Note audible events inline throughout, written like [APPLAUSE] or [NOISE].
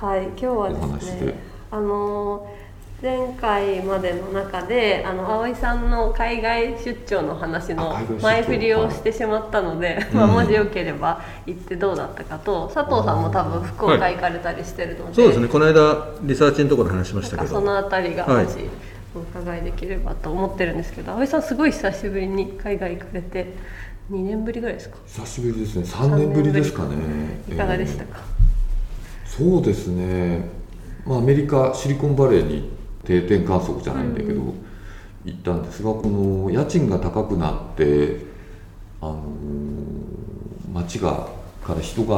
はい今日はですねあの前回までの中であの葵さんの海外出張の話の前振りをしてしまったので、まあ、もしよければ行ってどうだったかと佐藤さんも多分福岡行かれたりしてるので、はい、そうですね。この間リサーチのところで話しましたけど。その辺りがもし、お伺いできればと思ってるんですけど葵さんすごい久しぶりに海外行かれて2年ぶりぐらいですか？久しぶりですね。3年ぶりですかね。いかがでしたか、えー、そうですね、まあ、アメリカシリコンバレーに定点観測じゃないんだけど、うん、行ったんですがこの家賃が高くなってあのー、街がから人が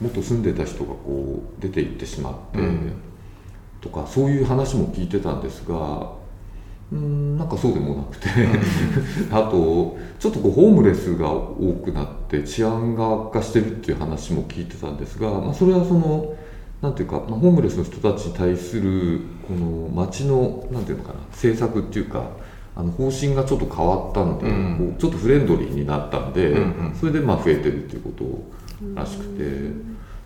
もっと住んでた人がこう出て行ってしまって、うん、とかそういう話も聞いてたんですがうんなんかそうでもなくて。[LAUGHS] あとちょっとこうホームレスが多くなって治安が悪化してるっていう話も聞いてたんですが、まあ、それはそのなんていうか、まあ、ホームレスの人たちに対するこの町のなんていうのかな政策っていうかあの方針がちょっと変わったんで、うん、こうちょっとフレンドリーになったんで、うんうん、それでまあ増えてるっていうことらしくて、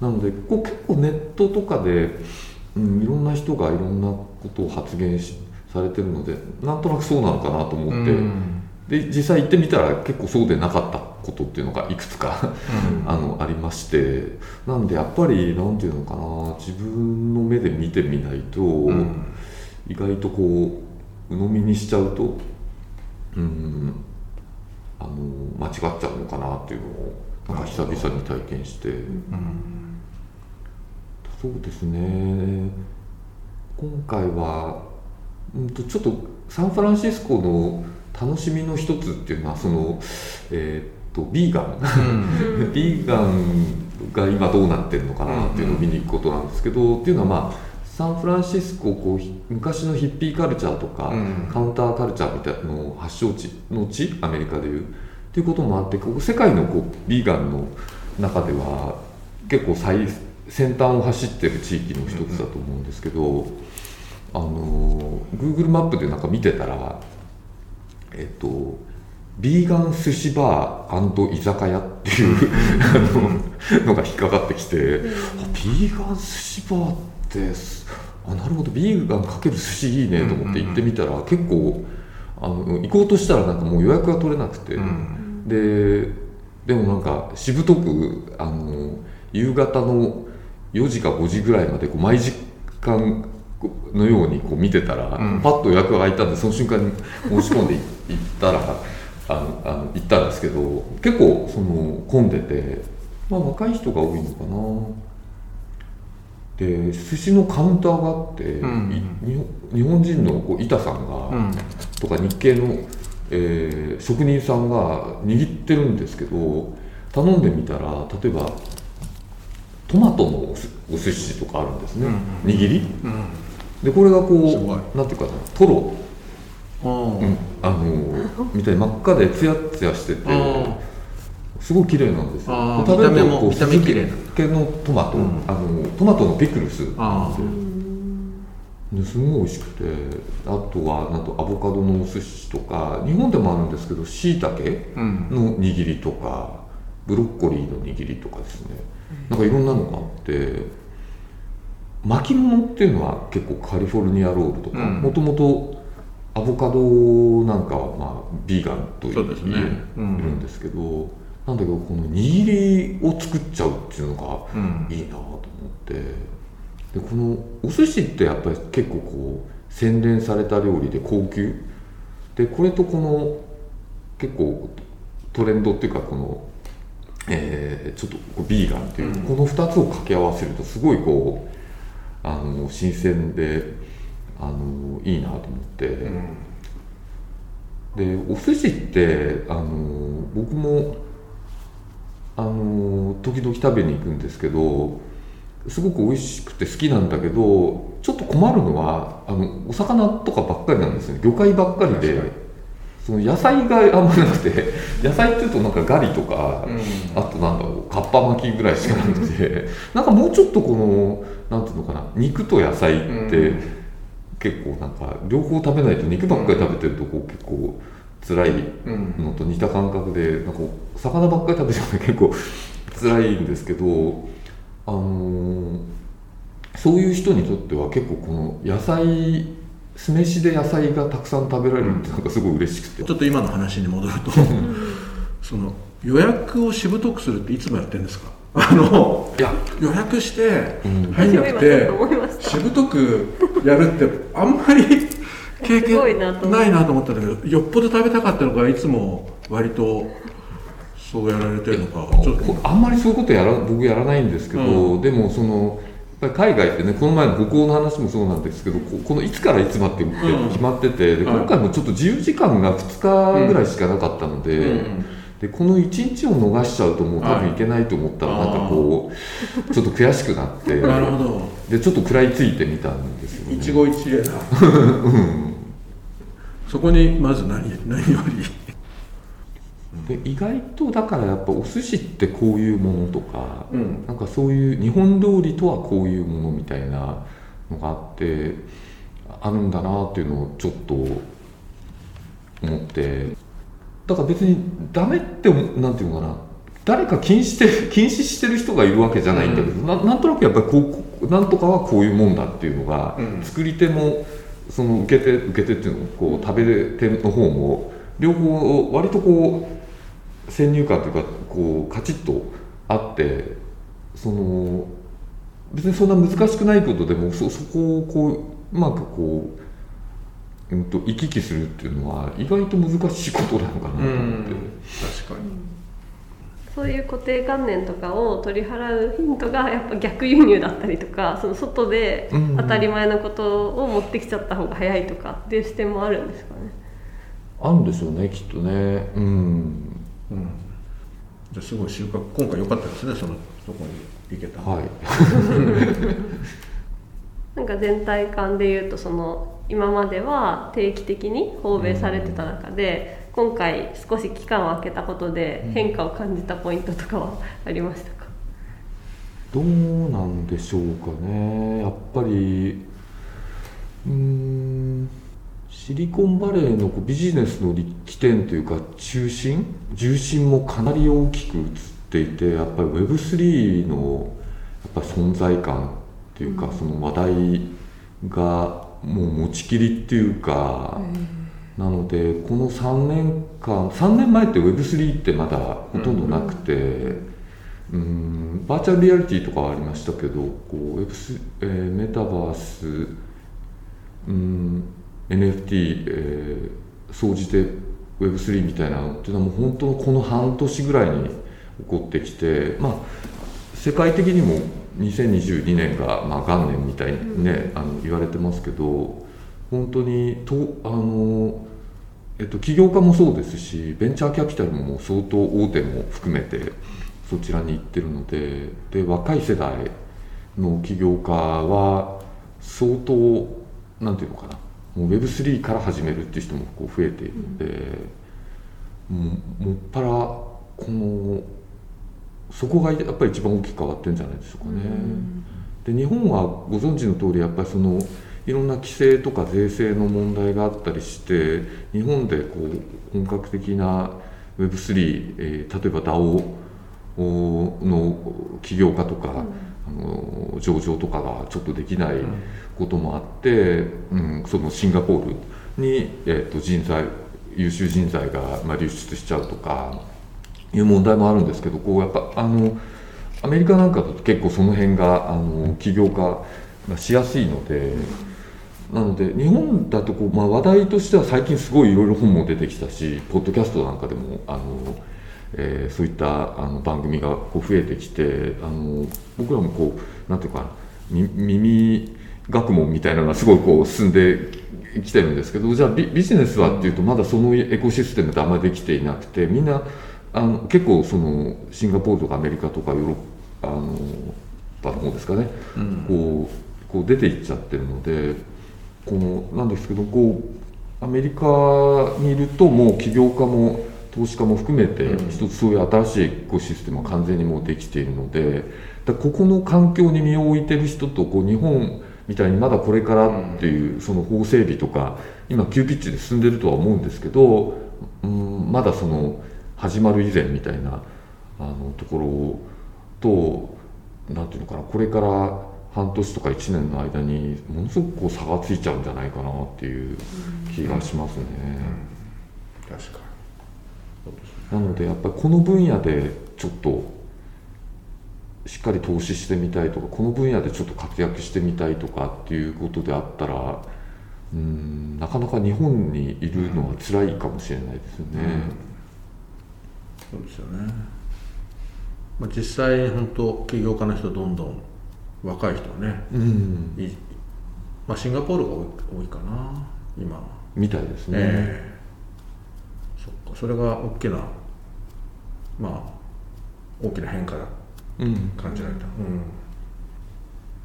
なのでこう結構ネットとかで、うん、いろんな人がいろんなことを発言しされてるのでなんとなくそうなのかなと思って、うん、で実際行ってみたら結構そうでなかったことっていうのがいくつか [LAUGHS] あのありまして。なんでやっぱり何て言うのかな。自分の目で見てみないと、うん、意外とこう鵜呑みにしちゃうとうんあの間違っちゃうのかなっていうのをなんか久々に体験して、うん、そうですね。今回はうんとちょっとサンフランシスコの楽しみの一つっていうのはその、えー、っとビーガン、うん、[LAUGHS] ビーガンが今どうなってるのかなっていうのを見に行くことなんですけど、っていうのはまあサンフランシスコこう昔のヒッピーカルチャーとか、うん、カウンターカルチャーみたいなの発祥地の地アメリカでいうっていうこともあってここ世界のこうビーガンの中では結構最先端を走ってる地域の一つだと思うんですけど。あの Google マップでなんか見てたらえっとビーガン寿司バー居酒屋っていうあののが引っかかってきて、ビーガン寿司バーってあなるほどビーガンかける寿司いいねと思って行ってみたら、結構あの行こうとしたらなんかもう予約が取れなくて、ででもなんかしぶとくあの夕方の4時か5時ぐらいまでこう毎時間のようにこう見てたら、うん、パッと予約が空いたんでその瞬間に申し込んでいったらあのあの行ったんですけど結構その混んでて、まあ、若い人が多いのかな。で寿司のカウンターがあって、うん、日本人のこう板さんが、うん、とか日系の、えー、職人さんが握ってるんですけど頼んでみたら例えばトマトのお寿司とかあるんですね、握り、でこれがこうなんていうかなトロ、うん、あの [LAUGHS] みたいに真っ赤でツヤツヤしててすごい綺麗なんですよ。食べるとこう見た目綺麗な。系のトマト、うん、あのトマトのピクルス。ですごい美味しくて。あとはなんとアボカドのお寿司とか日本でもあるんですけどしいたけの握りとか、ブロッコリーの握りとかですね。なんかいろんなのがあって巻物っていうのは結構カリフォルニアロールとかもともとアボカドなんかはまあビーガンと言え、ね。うん、るんですけどなんだけどこの握りを作っちゃうっていうのがいいなと思って、でこのお寿司ってやっぱり結構こう洗練された料理で高級。でこれとこの結構トレンドっていうかこの、えー、ちょっとビーガンっていう、この2つを掛け合わせるとすごいこうあの新鮮であのいいなと思って、うん、でお寿司ってあの僕もあの時々食べに行くんですけどすごく美味しくて好きなんだけどちょっと困るのはあのお魚とかばっかりなんですね。魚介ばっかりで。その野菜があんまりなくて [LAUGHS] 野菜っていうとなんかガリとか、うん、あとなんだろうかっぱ巻きぐらいしかなくて [LAUGHS] なんかもうちょっとこのなんていうのかな肉と野菜って、結構なんか両方食べないと肉ばっかり食べてるとこう結構辛いのと似た感覚でなんか魚ばっかり食べちゃうと結構辛いんですけどあのー、そういう人にとっては結構この野菜酢飯で野菜がたくさん食べられるってなんかすごい嬉しくて、ちょっと今の話に戻ると [LAUGHS] その予約をしぶとくするっていつもやってるんですか？[LAUGHS] あのいや。予約してうん。入んなくてしぶとくやるってあんまり [LAUGHS] 経験ないなと思ったんだけどよっぽど食べたかったのかいつも割とそうやられてるのかちょっと。こあんまりそういうことやら僕やらないんですけど、でもその海外ってねこの前の北欧の話もそうなんですけどここのいつからいつまでってうん。決まってて、ではい。今回もちょっと自由時間が2日ぐらいしかなかったので,、うん。でこの1日を逃しちゃうともう多分い。けないと思ったら、なんかこうちょっと悔しくなって。[LAUGHS] なるほど。でちょっと食らいついてみたんですよ、ね、一期一会だ。[LAUGHS] そこにまず何何よりで意外とだからやっぱお寿司ってこういうものとか、うん。なんかそういう日本料理とはこういうものみたいなのがあってあるんだなっていうのをちょっと思って。だから別にダメってなんていうのかな。誰か禁止して [LAUGHS] 禁止してる人がいるわけじゃないんだけど、ななんとなくやっぱりこうこうなんとかはこういうもんだっていうのが、うん。作り手もその受け手受け手っていうのこう食べ手の方も両方割とこう先入観というかこうカチッとあってその別にそんな難しくないことでもそそこをこううまくこう、うん、と行き来するっていうのは意外と難しいことなのかなと思って。確かに。そういう固定観念とかを取り払うヒントがやっぱ逆輸入だったりとかその外でうん。当たり前のことを持ってきちゃった方が早いとかっていう視点もあるんですかね。あるんでしょうねきっとね。うんうん。じゃあすごい収穫今回良かったですねそのそこに行けたはい。[LAUGHS] なんか全体感で言うとその今までは定期的に訪米されてた中で、今回少し期間を空けたことで変化を感じたポイントとかはありましたか、どうなんでしょうかね。やっぱりうーんシリコンバレーのビジネスの起点というか中心？重心もかなり大きく映っていてやっぱり Web3 のやっぱり存在感っていうか、その話題がもう持ちきりっていうか、なのでこの3年間3年前って Web3 ってまだほとんどなくて、うん、バーチャルリアリティとかはありましたけどこう Web3、えーメタバース、うん、NFT、えー総じて Web3 みたいなのっていうのはもう本当のこの半年ぐらいに起こってきてまあ世界的にも2022年が、まあ、元年みたいにね、あの言われてますけど本当にとあの、えっと、起業家もそうですしベンチャーキャピタルももう相当大手も含めてそちらに行ってるのでで若い世代の起業家は相当なんていうのかなもう Web3 から始めるっていう人もこう増えているので、もうもっぱらこのそこがやっぱり一番大きく変わってるんじゃないでしょうかね。で日本はご存知の通りやっぱりそのいろんな規制とか税制の問題があったりして日本でこう本格的な Web3、えー例えば DAO の起業家とか、あの上場とかがちょっとできないこともあって、うん、そのシンガポールに、えー、と人材優秀人材が、まあ、流出しちゃうとかいう問題もあるんですけどこうやっぱあのアメリカなんかだと結構その辺があの起業家がしやすいので。なので日本だとこう、まあ、話題としては最近すごいいろいろ本も出てきたしポッドキャストなんかでもあの、えーそういったあの番組がこう増えてきてあの僕らもこうなんていうか耳学問みたいなのがすごいこう進んできてるんですけどじゃあビビジネスはっていうとまだそのエコシステムってあんまりできていなくてみんなあの結構そのシンガポールとかアメリカとかヨーロッパあのの方ですかね、こうこう出ていっちゃってるのでこのなんですけどこうアメリカにいるともう起業家も投資家も含めて一つそういう新しいエコシステムが完全にもうできているのでだここの環境に身を置いてる人とこう日本みたいにまだこれからっていうその法整備とか今急ピッチで進んでるとは思うんですけど、うん、まだその始まる以前みたいなあのところとなんていうのかなこれから半年とか1年の間にものすごくこう差がついちゃうんじゃないかなっていう気がしますね、確かにそうですねなのでやっぱりこの分野でちょっとしっかり投資してみたいとかこの分野でちょっと活躍してみたいとかっていうことであったらうんなかなか日本にいるのは辛いかもしれないですよね。そうですよね、まあ、実際本当起業家の人どんどん若い人ね。うん、いまあ、シンガポールが多い多いかな今みたいですね。ええ。そっか。それが大きなまあ大きな変化だ。うん、感じられた、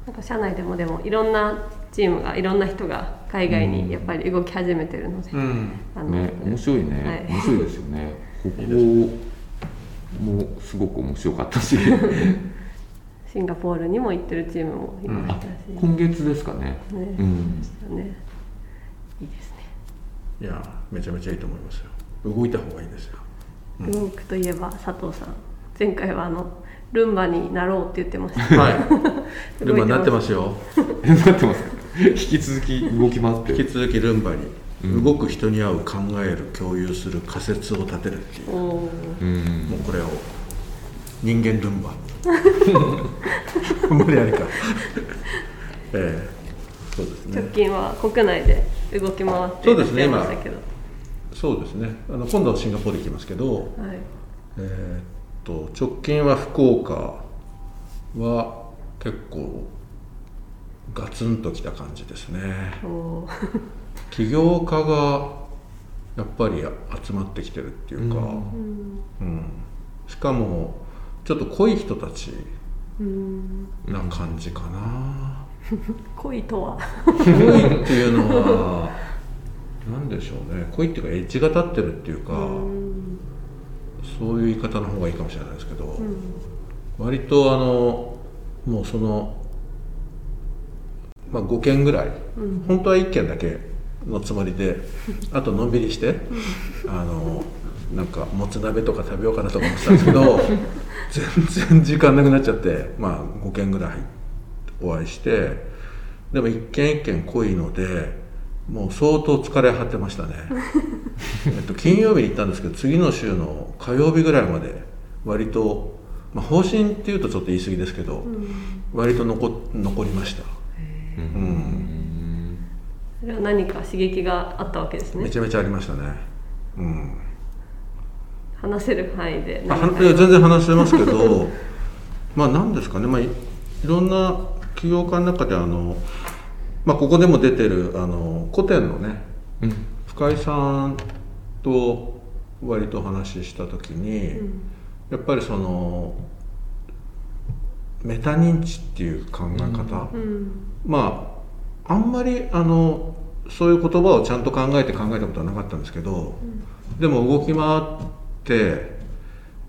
なんか社内でもでもいろんなチームがいろんな人が海外にやっぱり動き始めてるので、うん。うんあのね、面白いね、はい。面白いですよね。ここもすごく面白かったし、[LAUGHS] シンガポールにも行ってるチームもいましたし、今月ですかね。ね。うん。ね。いいですね、いやめちゃめちゃいいと思いますよ。動いた方がいいですよ動くといえば佐藤さん。前回はあのルンバになろうって言ってました。はい。[LAUGHS] ルンバになってますよ。えなってますか？引き続き動き回って。引き続きルンバに。うん。動く人に合う考える共有する仮説を立てるっていう。もうこれを人間ルンバ。[LAUGHS] 無理やりか。[LAUGHS] ええ。そうです直ね近は国内で動き回ってそうですね。いそうですね。あの今度はシンガポール行きますけどはい、えーっと直近は福岡は結構ガツンときた感じですね。起業家がやっぱり集まってきてるっていうか、うん。しかもちょっと濃い人たちうん。な感じかな、[LAUGHS] 恋とは。[LAUGHS] 濃いっていうのは何でしょうね。濃いっていうかエッジが立ってるっていうか、そういう言い方の方がいいかもしれないですけど、うん割とあのもうその、まあ、5件ぐらい、うん本当は1件だけのつもりであとのんびりして、あのなんかもつ鍋とか食べようかなとか思ってたんですけど全然時間なくなっちゃって、まあ、5件ぐらいお会いしてでも一件一件濃いのでもう相当疲れ果てましたね、[LAUGHS] えっと、金曜日に行ったんですけど次の週の火曜日ぐらいまで割と、まあ、方針っていうとちょっと言い過ぎですけど、割と残残りました、うん、それは何か刺激があったわけですね。めちゃめちゃありましたね。うん。話せる範囲で全然話せますけど [LAUGHS] まあ何ですかね、まあ、いいろんな起業家の中であの、まあ、ここでも出てるあの古典のねうん。深井さんと割と話した時に、やっぱりそのメタ認知っていう考え方、うん。まああんまりあのそういう言葉をちゃんと考えて考えたことはなかったんですけど、でも動き回って、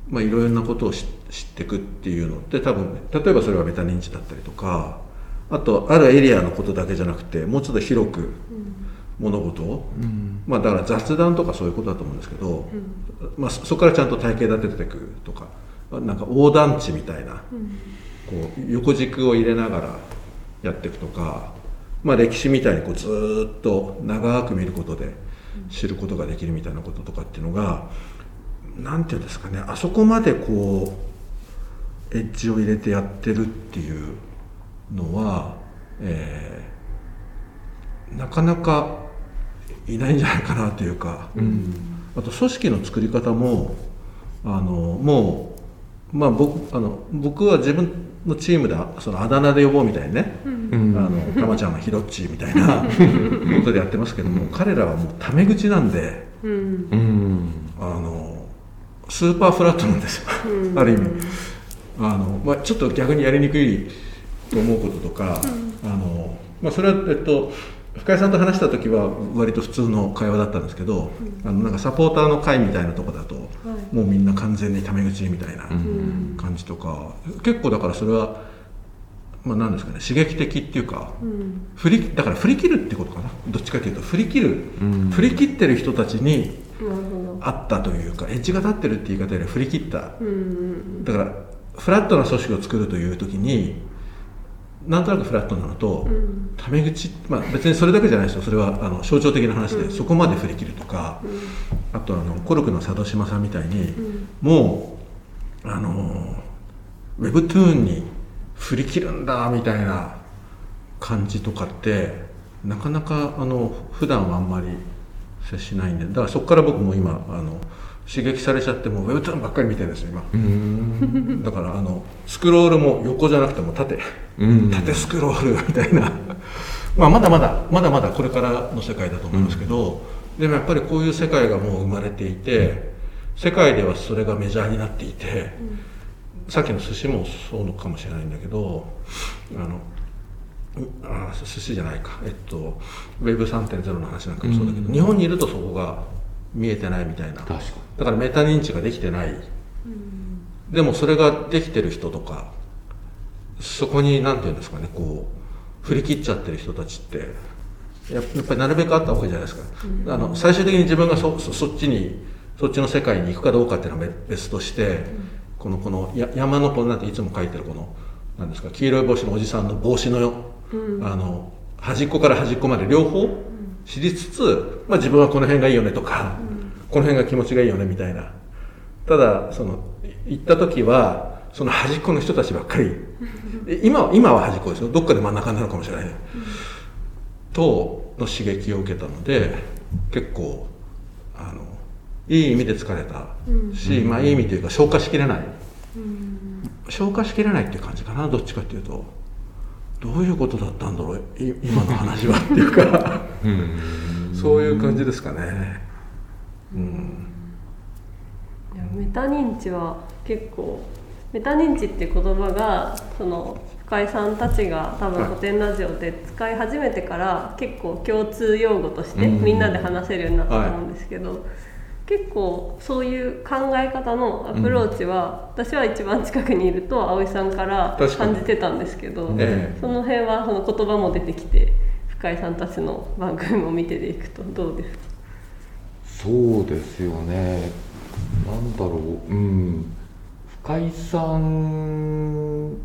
まあ、いろいろなことを知知っていくっていうのって多分例えばそれはメタ認知だったりとかあとあるエリアのことだけじゃなくてもうちょっと広く物事を、まあだから雑談とかそういうことだと思うんですけど、まあ、そそこからちゃんと体系立てていくとかなんか横断地みたいな、こう横軸を入れながらやっていくとか、まあ、歴史みたいにこうずーっと長く見ることで知ることができるみたいなこととかっていうのがなんていうんですかねあそこまでこうエッジを入れてやってるっていうのは、えーなかなかいないんじゃないかなというか、あと組織の作り方もあのもう、まあ、僕あの僕は自分のチームでそのあだ名で呼ぼうみたいにね、うん。あのたまちゃんはひろっちみたいなことでやってますけども、彼らはもうタメ口なんでうん。うん。あのスーパーフラットなんですよ、ある意味。あの、まあ、ちょっと逆にやりにくいと思うこととか、あのまあ、それは、えっと、深井さんと話した時は割と普通の会話だったんですけど、あのなんかサポーターの会みたいなとこだと、もうみんな完全にタメ口みたいなうん。感じとか、結構だからそれは、まあ、何ですかね刺激的っていうか、うん。振りだから振り切るってことかな？どっちかというと振り切る、うん。振り切ってる人たちにあったというかエッジが立ってるって言い方より振り切った。どうんうん。だからフラットな組織を作るという時になんとなくフラットなのと、うん。タメ口、まあ、別にそれだけじゃないですよ。それはあの象徴的な話で、うん。そこまで振り切るとか、あとあのコルクの佐渡島さんみたいに、うん。もうあのウェブトゥーンに振り切るんだみたいな感じとかってなかなかあの普段はあんまり接しないんでだからそこから僕も今あの刺激されちゃってもうウェブトゥーンばっかり見てるんですよ今。うん。だからあのスクロールも横じゃなくても縦。うん。縦スクロールみたいな。まあまだまだまだまだこれからの世界だと思いますけど、でもやっぱりこういう世界がもう生まれていて世界ではそれがメジャーになっていて、さっきの寿司もそうのかもしれないんだけどあのあ寿司じゃないか。えっと Web3.0 の話なんかもそうだけど、うん。日本にいるとそこが見えてないみたいな。確かだからメタ認知ができてない、でもそれができてる人とかそこに何て言うんですかねこう振り切っちゃってる人たちってやっぱりなるべくあった方がいいじゃないですか、あの最終的に自分がそそそっちにそっちの世界に行くかどうかっていうのは別別として、このこのや山のこのなんていつも書いてるこのなんですか黄色い帽子のおじさんの帽子のよ、あの端っこから端っこまで両方知りつつ、まあ、自分はこの辺がいいよねとか、この辺が気持ちがいいよねみたいな。ただそのい行った時はその端っこの人たちばっかり。で今は今は端っこですよ。どっかで真ん中になるかもしれない、との刺激を受けたので結構あのいい意味で疲れた。し、まあいい意味というか消化しきれない、消化しきれないっていう感じかなどっちかっていうとどういうことだったんだろうい今の話はっていうか。そういう感じですかね。うん。いやメタ認知は結構メタ認知っていう言葉がその深井さんたちが多分はい古典ラジオで使い始めてから結構共通用語としてうん。みんなで話せるようになったと思うんですけど、結構そういう考え方のアプローチは、私は一番近くにいると葵さんから感じてたんですけど、ええ。その辺はその言葉も出てきて深井さんたちの番組も見ていくとどうですか？そうですよね。なんだろう。うん。深井さんっ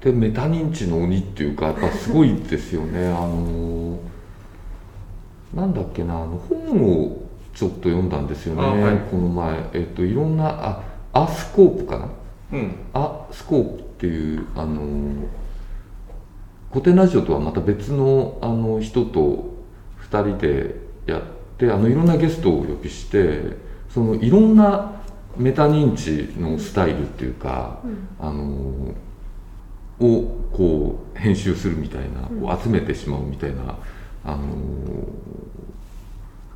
てメタ認知の鬼っていうかやっぱすごいですよね。あのなんだっけなあの本をちょっと読んだんですよね、あはい。この前。えっといろんなあアスコープかな？うん。アスコープっていうあの古典ラジオとはまた別のあの人と2人でやってあのいろんなゲストをお呼びしてそのいろんなメタ認知のスタイルっていうか、あのをこう編集するみたいな、こう集めてしまうみたいなあの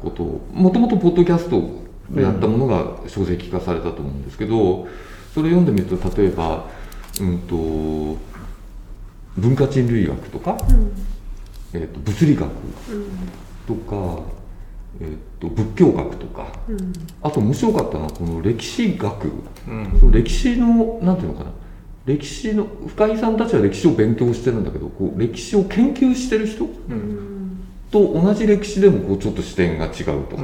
ことをもともとポッドキャストでやったものが書籍化されたと思うんですけどそれ読んでみると例えば、うん、と文化人類学とか、えー、と物理学とか、えー、と仏教学とか、あと面白かったのはこの歴史学、うん。その歴史のなんていうのかな。歴史の深井さんたちは歴史を勉強してるんだけどこう歴史を研究してる人と同じ歴史でもこうちょっと視点が違うとか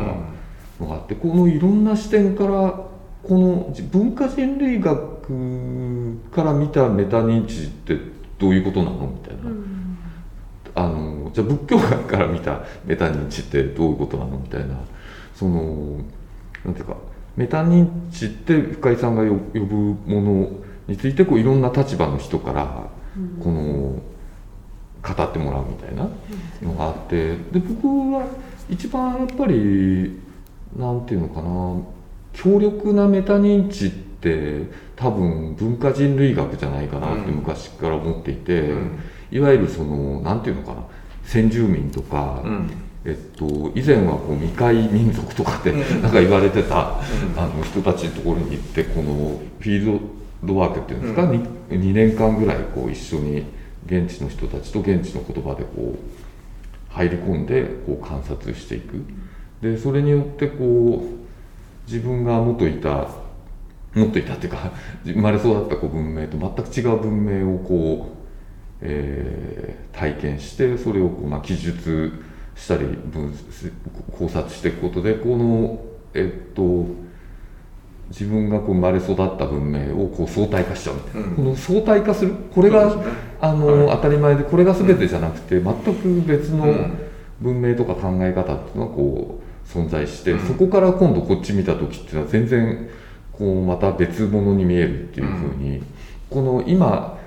のがあって、このいろんな視点からこの文化人類学から見たメタ認知ってどういうことなのみたいな。あのじゃあ仏教学から見たメタ認知ってどういうことなのみたいな。そのなんていうかメタ認知って深井さんがよ呼ぶものについてこういろんな立場の人からこの語ってもらうみたいなのがあってで僕は一番やっぱりなんていうのかな強力なメタ認知って多分文化人類学じゃないかなってうん。昔から思っていて、うん。いわゆるそのなんていうのかな先住民とか、うん。えっと、以前はこう未開民族とかってうん。なんか言われてた、あの人たちのところに行ってこのフィールドワークっていうんですか、うん。に 2, 年間ぐらいこう一緒に現地の人たちと現地の言葉でこう入り込んでこう観察していく。でそれによってこう自分が元いたもっといたっていうか [LAUGHS] 生まれ育ったこう文明と全く違う文明をこう、えー体験してそれをこう、まあ、記述したり分考察していくことでこのえっと自分がこう生まれ育った文明をこう相対化しちゃうみたいな、うん。この相対化する？これが、ね。あの、はい。当たり前でこれが全てじゃなくて、全く別のうん文明とか考え方っていうのがこう存在して、うん。そこから今度こっち見た時っていうのは全然こうまた別物に見えるっていうふうに、この今、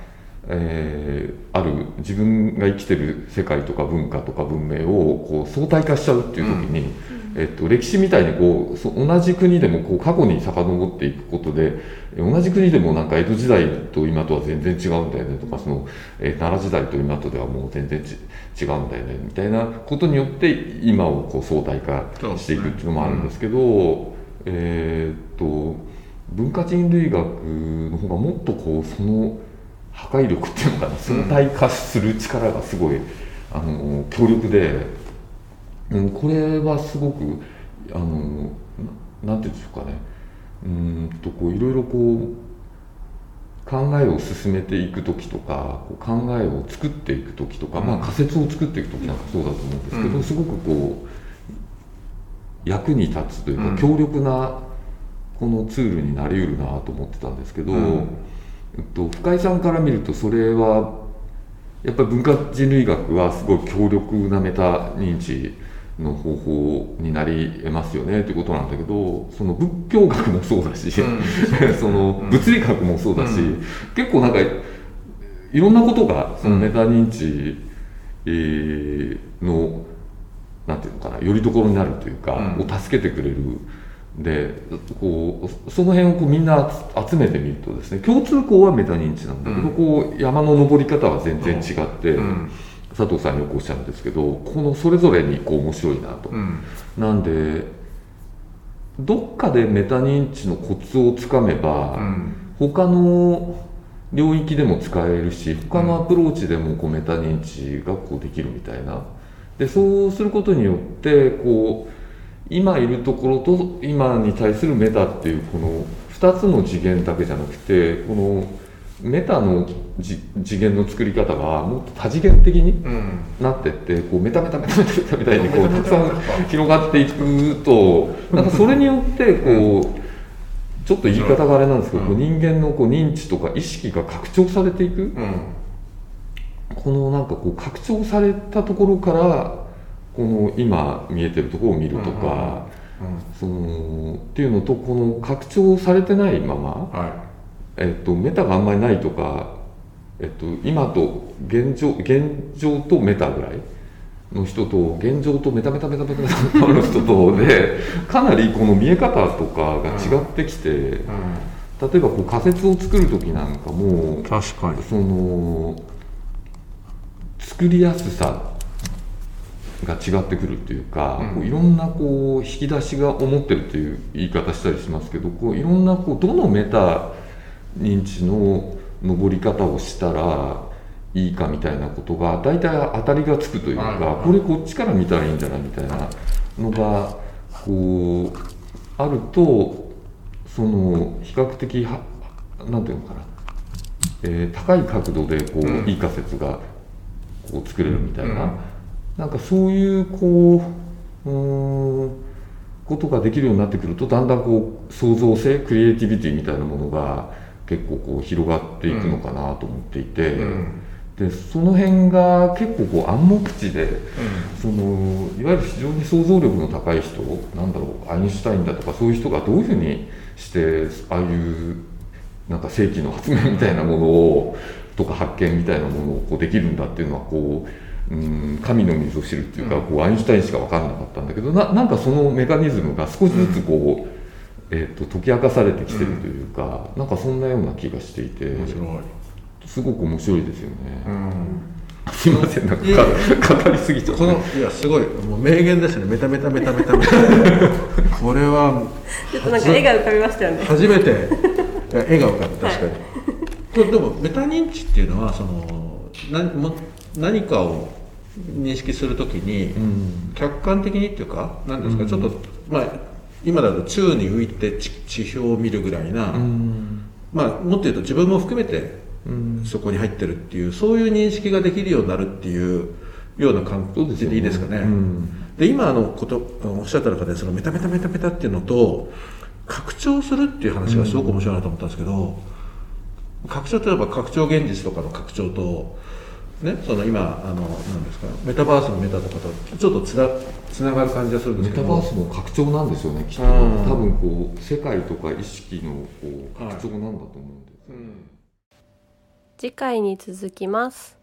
えーある自分が生きてる世界とか文化とか文明をこう相対化しちゃうっていう時に、えっと、歴史みたいにこう同じ国でもこう過去に遡っていくことで同じ国でもなんか江戸時代と今とは全然違うんだよねとかその、え奈良時代と今とではもう全然違うんだよねみたいなことによって今をこう相対化していくっていうのもあるんですけど、えっと文化人類学の方がもっとこうその破壊力っていうのかな相対化する力がすごい、あの強力で。うん、これはすごくあのななんていうんでしょうかね。うーんとこういろいろこう考えを進めていく時とか考えを作っていく時とか、うん。まあ、仮説を作っていく時なんかそうだと思うんですけど、うん。すごくこう役に立つというか、うん。強力なこのツールになりうるなと思ってたんですけど、うん。えっと、深井さんから見るとそれはやっぱり文化人類学はすごい強力なメタ認知の方法になり得ますよねということなんだけどその仏教学もそうだし、[LAUGHS] その物理学もそうだし、うん。結構なんかいろんなことがそのメタ認知、えーのなんていうのかなよりどころになるというか、うん。を助けてくれる。でこうその辺をこうみんな集集めてみるとですね共通項はメタ認知なんだけど、うん。こう山の登り方は全然違って、うん佐藤さんよくおっしゃるんですけどこのそれぞれにこう面白いなと。うん。なんでどっかでメタ認知のコツをつかめば、うん。他の領域でも使えるし他のアプローチでもこうメタ認知がこうできるみたいな。でそうすることによってこう今いるところと今に対するメタっていうこの2つの次元だけじゃなくてこのメタのじ次元の作り方がもっと多次元的にうん。なってってこうメタメタメタメタメタみたいにこうたくさん広がっていくとなんかそれによってこうちょっと言い方があれなんですけど、こう人間のこう認知とか意識が拡張されていくうんこのなんかこう拡張されたところからこの今見えてるところを見るとか、そのっていうのとこの拡張されてないまま、はえっと、メタがあんまりないとか、えっと、今と現状現状とメタぐらいの人と現状とメタメタメタメタメタの人とでかなりこの見え方とかが違ってきて、いうん。例えばこう仮説を作る時なんかも確かに。その作りやすさが違ってくるっていうか、うん。こういろんなこう引き出しが思ってるっていう言い方したりしますけどこういろんなこうどのメタ認知の登り方をしたらいいかみたいなことが大体当たりがつくというか、これこっちから見たらいいんじゃないみたいなのがこうあるとその比較的はなんていうのかな、えー高い角度でこう、うん。いい仮説がこう作れるみたいな、うん。なんかそういうこううーんことができるようになってくるとだんだんこう創造性クリエイティビティみたいなものが結構こう広がっていくのかなと思っていて、うん。でその辺が結構こう暗黙知でそのいわゆる非常に想像力の高い人なんだろうアインシュタインだとかそういう人がどういうふうにしてああいうなんか世紀の発明みたいなものをとか発見みたいなものをこうできるんだっていうのはこう、うん、神の水を知るっていうか、こうアインシュタインしか分からなかったんだけどななんかそのメカニズムが少しずつこう、えー、と解き明かされてきてるというか、なんかそんなような気がしていて面白い。すごく面白いですよね。うん。すいませんなんか語りすぎちゃった。このいやすごい。もう名言ですねメタメタメタメタメタ。これはちょっとなんか絵が浮かびましたよね。初めて。絵が浮かぶ確かに、これでもメタ認知っていうのはその何も何かを認識するときに、うん。客観的にっていうか何ですか、うん。ちょっとまあ今だと宙に浮いて地地表を見るぐらいな、うん。まあもっと言うと自分も含めてうん。そこに入ってるっていうそういう認識ができるようになるっていうような感じでいいですかね。うん。で今あのことおっしゃった中でそのメタメタメタメタっていうのと拡張するっていう話がすごく面白いなと思ったんですけど、拡張ってやっぱ拡張現実とかの拡張とね、その今あのなんですかメタバースのメタとかとちょっとつなつながる感じがするんですけど。メタバースも拡張なんですよねきっと、うん。多分こう世界とか意識のこう拡張なんだと思うんですよね、次回に続きます